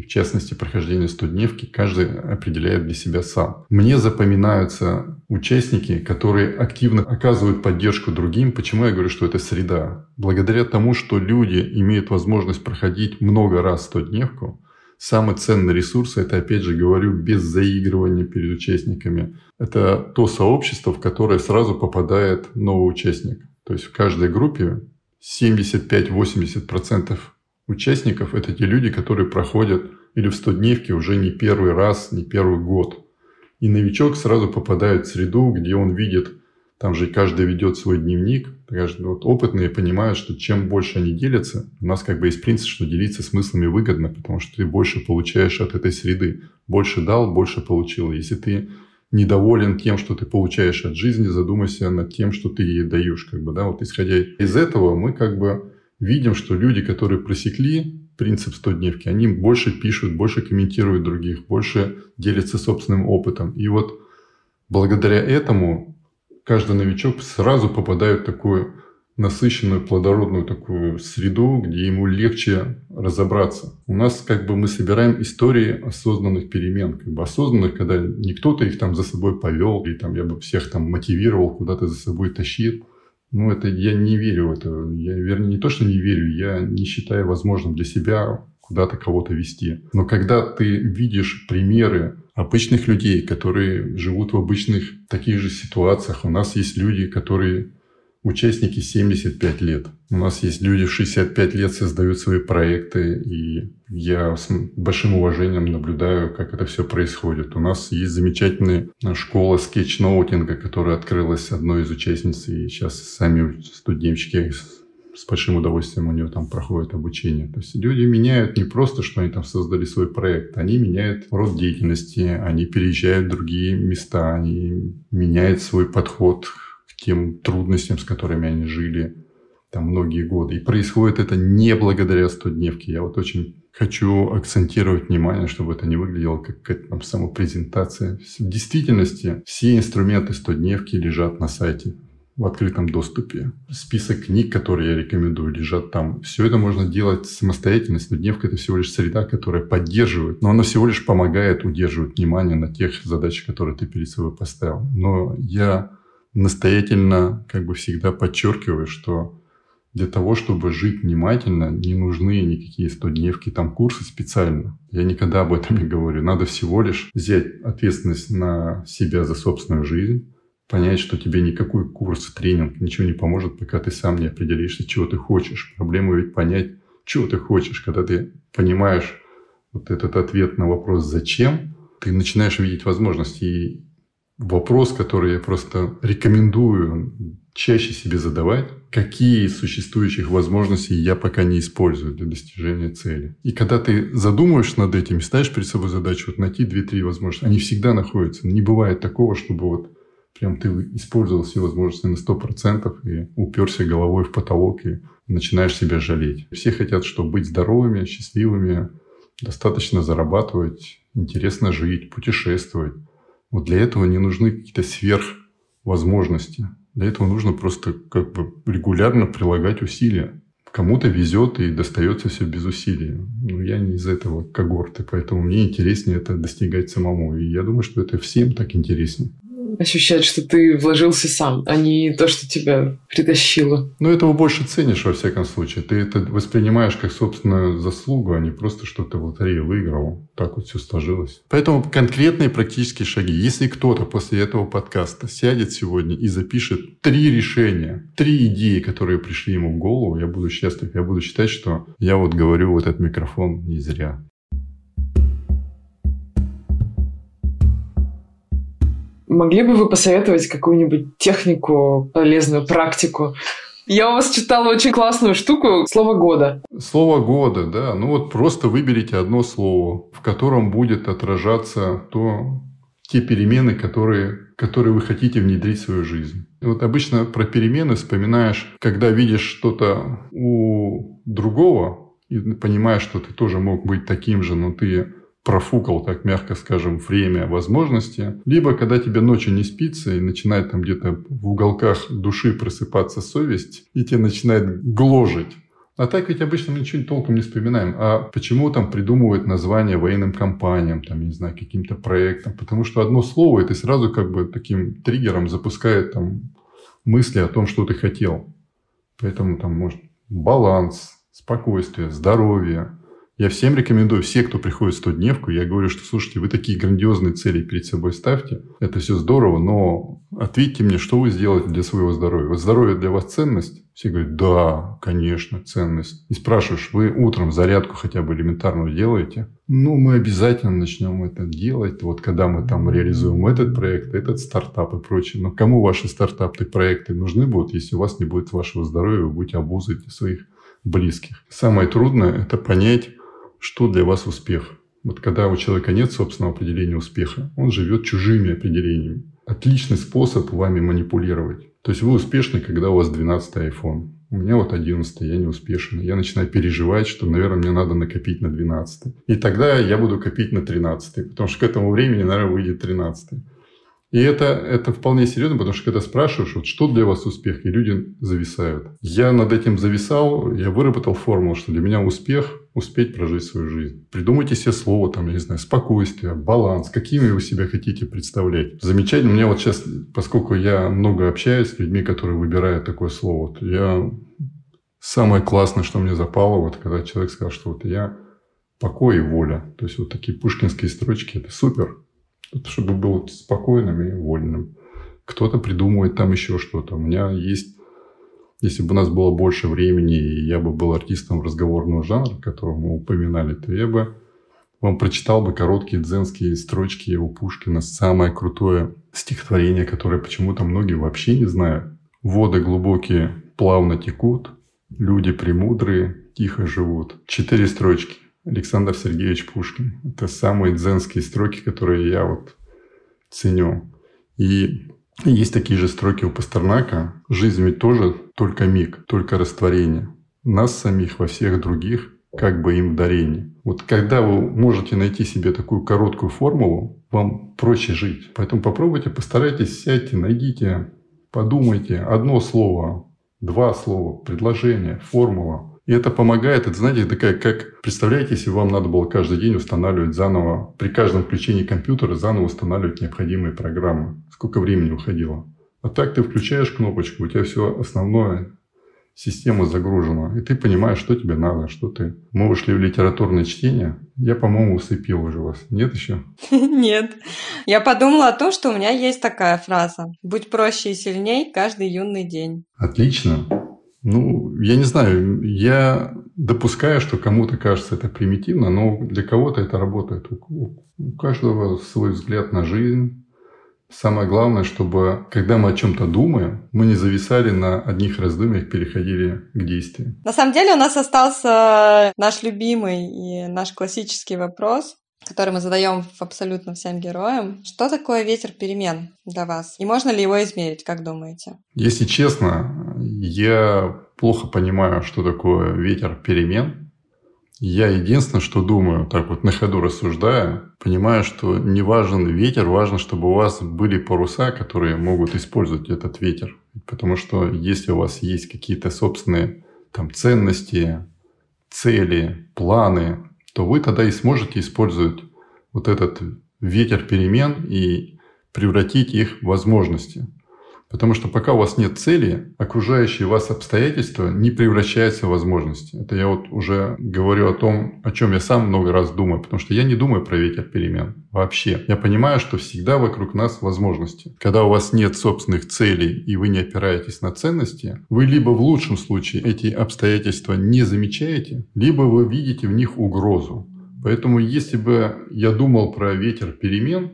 и в частности прохождение 100-дневки каждый определяет для себя сам. Мне запоминаются участники, которые активно оказывают поддержку другим. Почему я говорю, что это среда? Благодаря тому, что люди имеют возможность проходить много раз 100-дневку, самый ценный ресурс, это опять же говорю, без заигрывания перед участниками, это то сообщество, в которое сразу попадает новый участник. То есть в каждой группе 75-80% участников – это те люди, которые проходят или в 100-дневке уже не первый раз, не первый год. И новичок сразу попадает в среду, где он видит, там же каждый ведет свой дневник, каждый, вот опытные понимают, что чем больше они делятся, у нас как бы есть принцип, что делиться смыслами выгодно, потому что ты больше получаешь от этой среды. Больше дал, больше получил. Если ты недоволен тем, что ты получаешь от жизни, задумайся над тем, что ты ей даешь. Как бы, да? вот исходя из этого, мы как бы видим, что люди, которые просекли принцип 100-дневки, они больше пишут, больше комментируют других, больше делятся собственным опытом. И вот благодаря этому каждый новичок сразу попадает в такую насыщенную, плодородную такую среду, где ему легче разобраться. У нас как бы мы собираем истории осознанных перемен. Как бы осознанных, когда не кто-то их там за собой повел, или там я бы всех там мотивировал, куда-то за собой тащил. Ну, это я не верю в это. Я, вернее, не то, что не верю, я не считаю возможным для себя куда-то кого-то вести. Но когда ты видишь примеры обычных людей, которые живут в обычных таких же ситуациях, у нас есть люди, которые участники 75 лет. У нас есть люди в 65 лет создают свои проекты, и я с большим уважением наблюдаю, как это все происходит. У нас есть замечательная школа скетчноутинга, которая открылась одной из участниц, и сейчас сами студентчики с большим удовольствием у нее там проходит обучение. То есть люди меняют не просто, что они там создали свой проект, они меняют род деятельности, они переезжают в другие места, они меняют свой подход тем трудностям, с которыми они жили. там многие годы. И происходит это не благодаря 100-дневке. Я вот очень хочу акцентировать внимание, чтобы это не выглядело как какая-то там самопрезентация. В действительности все инструменты 100-дневки лежат на сайте в открытом доступе. Список книг, которые я рекомендую, лежат там. Все это можно делать самостоятельно. Дневка – это всего лишь среда, которая поддерживает, но она всего лишь помогает удерживать внимание на тех задачах, которые ты перед собой поставил. Но я настоятельно как бы всегда подчеркиваю, что для того, чтобы жить внимательно, не нужны никакие 100-дневки, там курсы специально. Я никогда об этом не говорю. Надо всего лишь взять ответственность на себя за собственную жизнь, понять, что тебе никакой курс, тренинг ничего не поможет, пока ты сам не определишься, чего ты хочешь. Проблема ведь понять, чего ты хочешь. Когда ты понимаешь вот этот ответ на вопрос «зачем?», ты начинаешь видеть возможности. И вопрос, который я просто рекомендую чаще себе задавать, какие из существующих возможностей я пока не использую для достижения цели. И когда ты задумываешься над этим ставишь перед собой задачу вот найти 2-3 возможности, они всегда находятся. Не бывает такого, чтобы вот прям ты использовал все возможности на 100% и уперся головой в потолок и начинаешь себя жалеть. Все хотят, чтобы быть здоровыми, счастливыми, достаточно зарабатывать, интересно жить, путешествовать. Вот для этого не нужны какие-то сверхвозможности. Для этого нужно просто как бы регулярно прилагать усилия. Кому-то везет и достается все без усилий. Но я не из этого когорты, поэтому мне интереснее это достигать самому. И я думаю, что это всем так интереснее ощущать, что ты вложился сам, а не то, что тебя притащило. Ну, этого больше ценишь, во всяком случае. Ты это воспринимаешь как собственную заслугу, а не просто, что ты в лотерею выиграл. Так вот все сложилось. Поэтому конкретные практические шаги. Если кто-то после этого подкаста сядет сегодня и запишет три решения, три идеи, которые пришли ему в голову, я буду счастлив. Я буду считать, что я вот говорю в этот микрофон не зря. Могли бы вы посоветовать какую-нибудь технику, полезную практику? Я у вас читала очень классную штуку «Слово года». Слово года, да. Ну вот просто выберите одно слово, в котором будет отражаться то, те перемены, которые, которые вы хотите внедрить в свою жизнь. Вот обычно про перемены вспоминаешь, когда видишь что-то у другого и понимаешь, что ты тоже мог быть таким же, но ты профукал, так мягко скажем, время возможности, либо когда тебе ночью не спится и начинает там где-то в уголках души просыпаться совесть, и тебе начинает гложить. А так ведь обычно мы ничего толком не вспоминаем. А почему там придумывают название военным компаниям, там, не знаю, каким-то проектам? Потому что одно слово, это сразу как бы таким триггером запускает там мысли о том, что ты хотел. Поэтому там может баланс, спокойствие, здоровье, я всем рекомендую, все, кто приходит в 100-дневку, я говорю, что, слушайте, вы такие грандиозные цели перед собой ставьте. Это все здорово, но ответьте мне, что вы сделаете для своего здоровья. Вот здоровье для вас ценность? Все говорят, да, конечно, ценность. И спрашиваешь, вы утром зарядку хотя бы элементарную делаете? Ну, мы обязательно начнем это делать. Вот когда мы там реализуем этот проект, этот стартап и прочее. Но кому ваши стартапы, проекты нужны будут, если у вас не будет вашего здоровья, вы будете обузой своих близких. Самое трудное – это понять, что для вас успех. Вот когда у человека нет собственного определения успеха, он живет чужими определениями. Отличный способ вами манипулировать. То есть вы успешны, когда у вас 12 iPhone. У меня вот 11 я не успешен. Я начинаю переживать, что, наверное, мне надо накопить на 12 И тогда я буду копить на 13 потому что к этому времени, наверное, выйдет 13 и это, это вполне серьезно, потому что когда спрашиваешь, вот, что для вас успех, и люди зависают. Я над этим зависал, я выработал формулу, что для меня успех – успеть прожить свою жизнь. Придумайте себе слово, там, я не знаю, спокойствие, баланс, какими вы себя хотите представлять. Замечательно, мне вот сейчас, поскольку я много общаюсь с людьми, которые выбирают такое слово, вот я самое классное, что мне запало, вот когда человек сказал, что вот я покой и воля. То есть вот такие пушкинские строчки, это супер чтобы был спокойным и вольным. Кто-то придумывает там еще что-то. У меня есть, если бы у нас было больше времени, и я бы был артистом разговорного жанра, которого мы упоминали, то я бы вам прочитал бы короткие дзенские строчки у Пушкина. Самое крутое стихотворение, которое почему-то многие вообще не знают. Воды глубокие плавно текут, люди премудрые тихо живут. Четыре строчки. Александр Сергеевич Пушкин. Это самые дзенские строки, которые я вот ценю. И Есть такие же строки у Пастернака. Жизнь ведь тоже только миг, только растворение. Нас самих во всех других как бы им дарение. Вот когда вы можете найти себе такую короткую формулу, вам проще жить. Поэтому попробуйте, постарайтесь, сядьте, найдите, подумайте. Одно слово, два слова, предложение, формула. И это помогает. Это, знаете, такая, как, представляете, если вам надо было каждый день устанавливать заново, при каждом включении компьютера заново устанавливать необходимые программы. Сколько времени уходило. А так ты включаешь кнопочку, у тебя все основное система загружена, и ты понимаешь, что тебе надо, что ты... Мы ушли в литературное чтение. Я, по-моему, усыпил уже вас. Нет еще? (laughs) Нет. Я подумала о том, что у меня есть такая фраза. «Будь проще и сильней каждый юный день». Отлично. Ну, я не знаю, я допускаю, что кому-то кажется это примитивно, но для кого-то это работает. У каждого свой взгляд на жизнь, Самое главное, чтобы, когда мы о чем-то думаем, мы не зависали на одних раздумьях, переходили к действию. На самом деле у нас остался наш любимый и наш классический вопрос, который мы задаем абсолютно всем героям. Что такое ветер перемен для вас? И можно ли его измерить, как думаете? Если честно, я плохо понимаю, что такое ветер перемен. Я единственное, что думаю, так вот на ходу рассуждая, понимаю, что не важен ветер, важно, чтобы у вас были паруса, которые могут использовать этот ветер. Потому что если у вас есть какие-то собственные там, ценности, цели, планы, то вы тогда и сможете использовать вот этот ветер перемен и превратить их в возможности. Потому что пока у вас нет цели, окружающие вас обстоятельства не превращаются в возможности. Это я вот уже говорю о том, о чем я сам много раз думаю, потому что я не думаю про ветер перемен вообще. Я понимаю, что всегда вокруг нас возможности. Когда у вас нет собственных целей и вы не опираетесь на ценности, вы либо в лучшем случае эти обстоятельства не замечаете, либо вы видите в них угрозу. Поэтому если бы я думал про ветер перемен,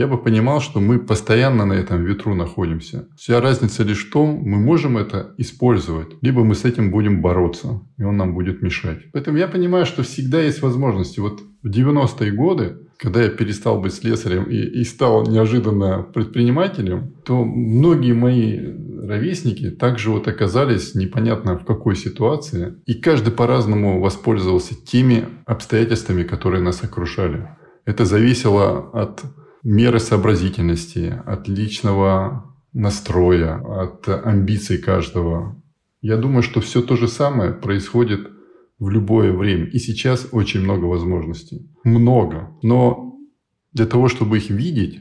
я бы понимал, что мы постоянно на этом ветру находимся. Вся разница лишь в том, мы можем это использовать, либо мы с этим будем бороться, и он нам будет мешать. Поэтому я понимаю, что всегда есть возможности. Вот в 90-е годы, когда я перестал быть слесарем и, и стал неожиданно предпринимателем, то многие мои ровесники также вот оказались непонятно в какой ситуации, и каждый по-разному воспользовался теми обстоятельствами, которые нас окружали. Это зависело от меры сообразительности, от личного настроя, от амбиций каждого. Я думаю, что все то же самое происходит в любое время. И сейчас очень много возможностей. Много. Но для того, чтобы их видеть,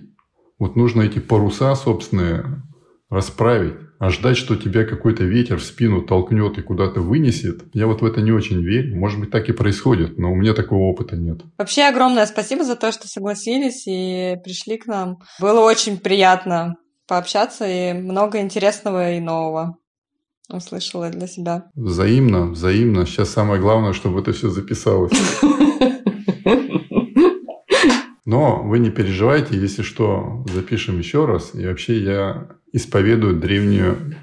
вот нужно эти паруса собственные расправить. А ждать, что тебя какой-то ветер в спину толкнет и куда-то вынесет, я вот в это не очень верю. Может быть, так и происходит, но у меня такого опыта нет. Вообще огромное спасибо за то, что согласились и пришли к нам. Было очень приятно пообщаться и много интересного и нового услышала для себя. Взаимно, взаимно. Сейчас самое главное, чтобы это все записалось. (laughs) Но вы не переживайте, если что, запишем еще раз. И вообще я исповедую древнюю,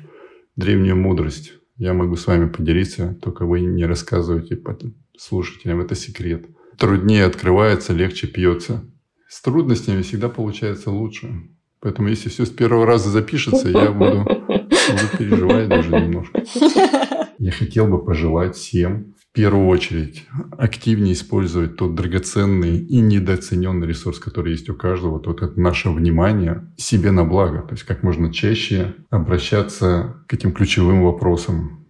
древнюю мудрость. Я могу с вами поделиться, только вы не рассказывайте слушателям, это секрет. Труднее открывается, легче пьется. С трудностями всегда получается лучше. Поэтому если все с первого раза запишется, я буду, буду переживать даже немножко. (laughs) Я хотел бы пожелать всем первую очередь активнее использовать тот драгоценный и недооцененный ресурс, который есть у каждого, вот, это наше внимание себе на благо. То есть как можно чаще обращаться к этим ключевым вопросам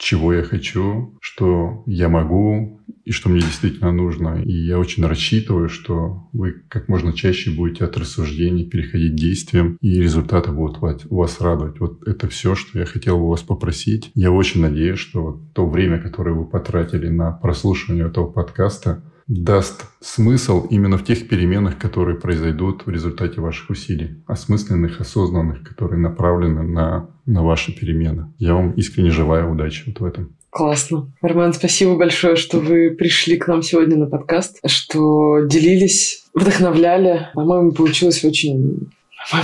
чего я хочу, что я могу и что мне действительно нужно. И я очень рассчитываю, что вы как можно чаще будете от рассуждений переходить к действиям, и результаты будут вас радовать. Вот это все, что я хотел бы вас попросить. Я очень надеюсь, что вот то время, которое вы потратили на прослушивание этого подкаста, даст смысл именно в тех переменах, которые произойдут в результате ваших усилий, осмысленных, осознанных, которые направлены на, на ваши перемены. Я вам искренне желаю удачи вот в этом. Классно. Арман, спасибо большое, что вы пришли к нам сегодня на подкаст, что делились, вдохновляли. По-моему, получилось очень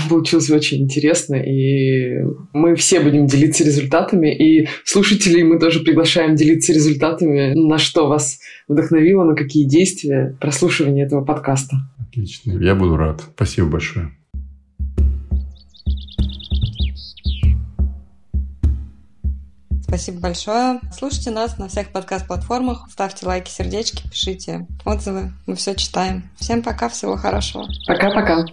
Получилось очень интересно, и мы все будем делиться результатами, и слушателей мы тоже приглашаем делиться результатами, на что вас вдохновило, на какие действия прослушивания этого подкаста. Отлично, я буду рад. Спасибо большое. Спасибо большое. Слушайте нас на всех подкаст-платформах, ставьте лайки, сердечки, пишите отзывы. Мы все читаем. Всем пока, всего хорошего. Пока-пока.